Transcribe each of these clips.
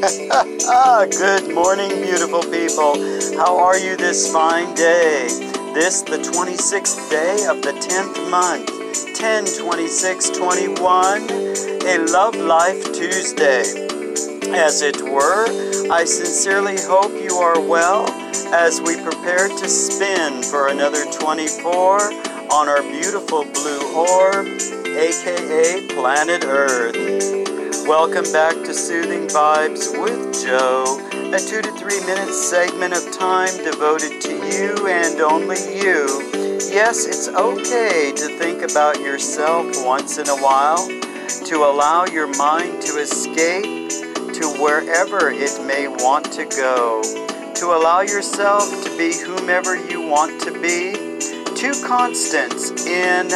Good morning, beautiful people. How are you this fine day? This, the 26th day of the 10th month, 10 26 21, a Love Life Tuesday. As it were, I sincerely hope you are well as we prepare to spin for another 24 on our beautiful blue orb, aka planet Earth. Welcome back to Soothing Vibes with Joe, a two to three minute segment of time devoted to you and only you. Yes, it's okay to think about yourself once in a while, to allow your mind to escape to wherever it may want to go, to allow yourself to be whomever you want to be. Two constants in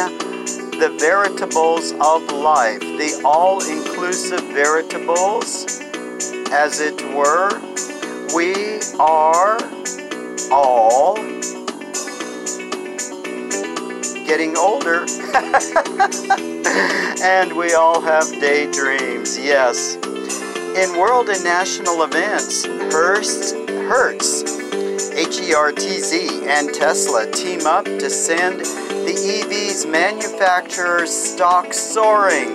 the veritables of life, the all inclusive veritables, as it were. We are all getting older, and we all have daydreams, yes. In world and national events, Hearst, Hertz, H E R T Z, and Tesla team up to send EV's manufacturer's stock soaring.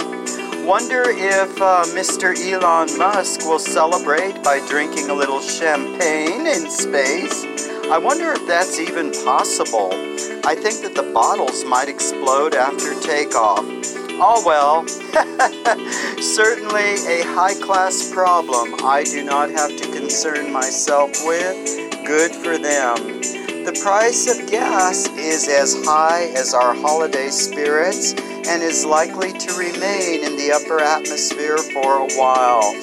Wonder if uh, Mr. Elon Musk will celebrate by drinking a little champagne in space. I wonder if that's even possible. I think that the bottles might explode after takeoff. Oh well, certainly a high class problem I do not have to concern myself with. Good for them. The price of gas is as high as our holiday spirits and is likely to remain in the upper atmosphere for a while.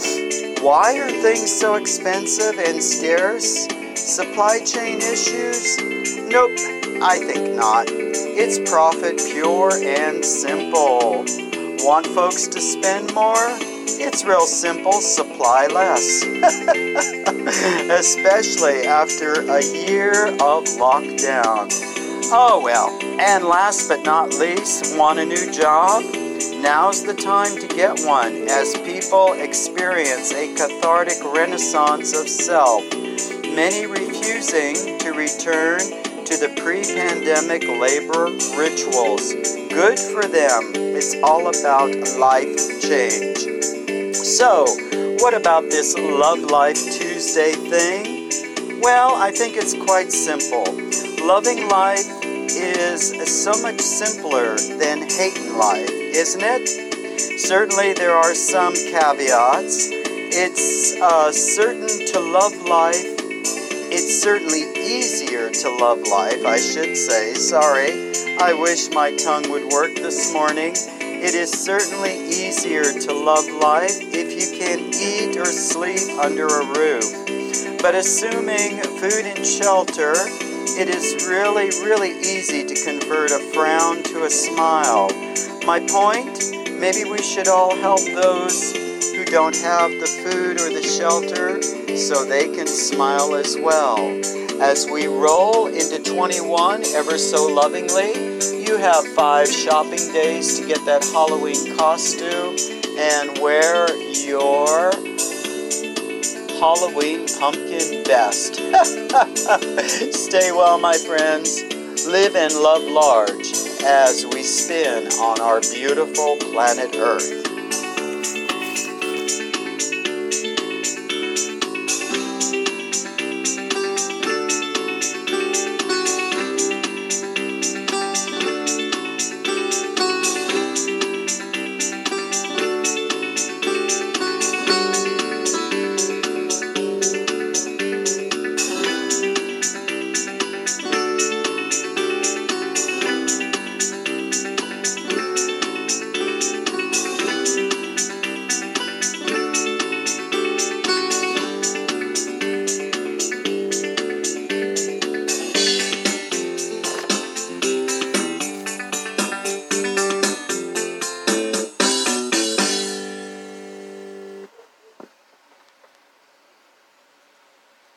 Why are things so expensive and scarce? Supply chain issues? Nope, I think not. It's profit pure and simple. Want folks to spend more? It's real simple supply less. Especially after a year of lockdown. Oh well, and last but not least, want a new job? Now's the time to get one as people experience a cathartic renaissance of self, many refusing to return to the pre pandemic labor rituals. Good for them. It's all about life change. So, what about this Love Life Tuesday thing? Well, I think it's quite simple. Loving life is so much simpler than hating life, isn't it? Certainly, there are some caveats. It's uh, certain to love life. It's certainly easier to love life, I should say. Sorry, I wish my tongue would work this morning. It is certainly easier to love life if you can eat or sleep under a roof. But assuming food and shelter, it is really, really easy to convert a frown to a smile. My point? Maybe we should all help those who don't have the food or the shelter so they can smile as well. As we roll into 21 ever so lovingly, you have five shopping days to get that Halloween costume and wear your Halloween pumpkin best. Stay well, my friends. Live and love large as we spin on our beautiful planet Earth.